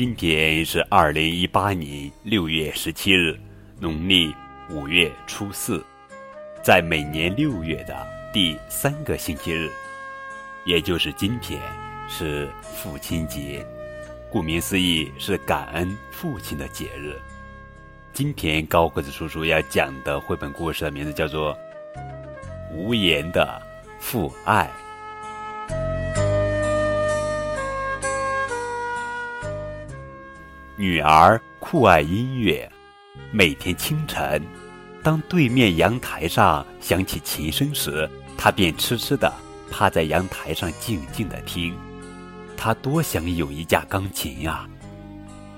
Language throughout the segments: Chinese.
今天是二零一八年六月十七日，农历五月初四，在每年六月的第三个星期日，也就是今天，是父亲节。顾名思义，是感恩父亲的节日。今天高个子叔叔要讲的绘本故事的名字叫做《无言的父爱》。女儿酷爱音乐，每天清晨，当对面阳台上响起琴声时，她便痴痴地趴在阳台上静静地听。她多想有一架钢琴呀！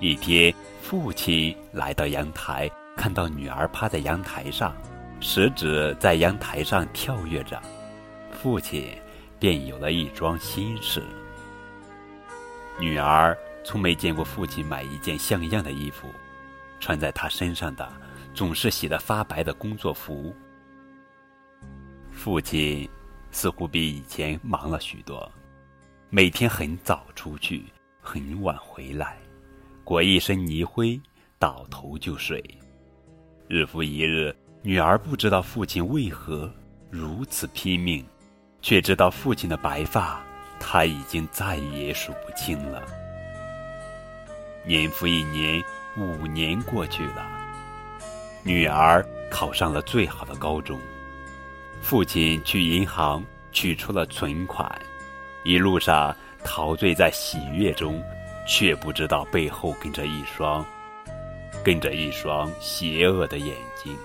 一天，父亲来到阳台，看到女儿趴在阳台上，食指在阳台上跳跃着，父亲便有了一桩心事。女儿。从没见过父亲买一件像样的衣服，穿在他身上的总是洗得发白的工作服。父亲似乎比以前忙了许多，每天很早出去，很晚回来，裹一身泥灰，倒头就睡。日复一日，女儿不知道父亲为何如此拼命，却知道父亲的白发，她已经再也数不清了。年复一年，五年过去了，女儿考上了最好的高中。父亲去银行取出了存款，一路上陶醉在喜悦中，却不知道背后跟着一双，跟着一双邪恶的眼睛。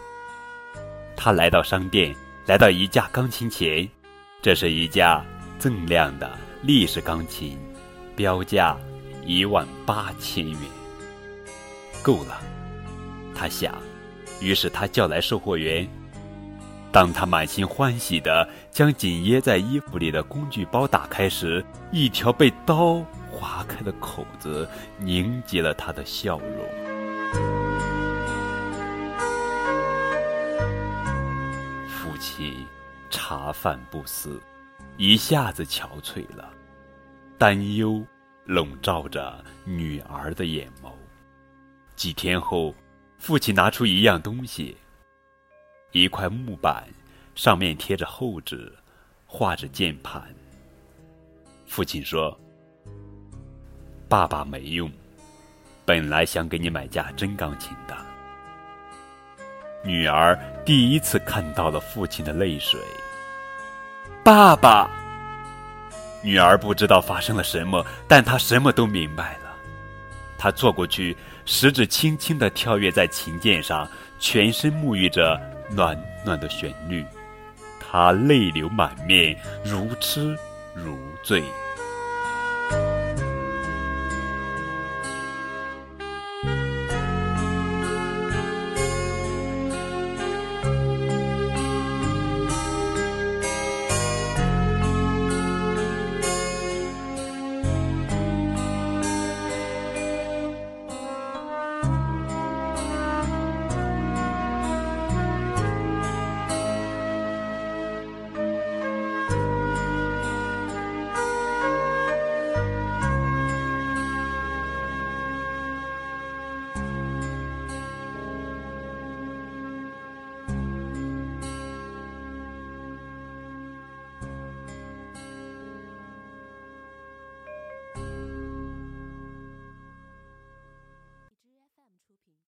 他来到商店，来到一架钢琴前，这是一架锃亮的立式钢琴，标价。一万八千元，够了，他想。于是他叫来售货员。当他满心欢喜地将紧掖在衣服里的工具包打开时，一条被刀划开的口子凝结了他的笑容。父亲茶饭不思，一下子憔悴了，担忧。笼罩着女儿的眼眸。几天后，父亲拿出一样东西，一块木板，上面贴着厚纸，画着键盘。父亲说：“爸爸没用，本来想给你买架真钢琴的。”女儿第一次看到了父亲的泪水。爸爸。女儿不知道发生了什么，但她什么都明白了。她坐过去，食指轻轻地跳跃在琴键上，全身沐浴着暖暖的旋律。她泪流满面，如痴如醉。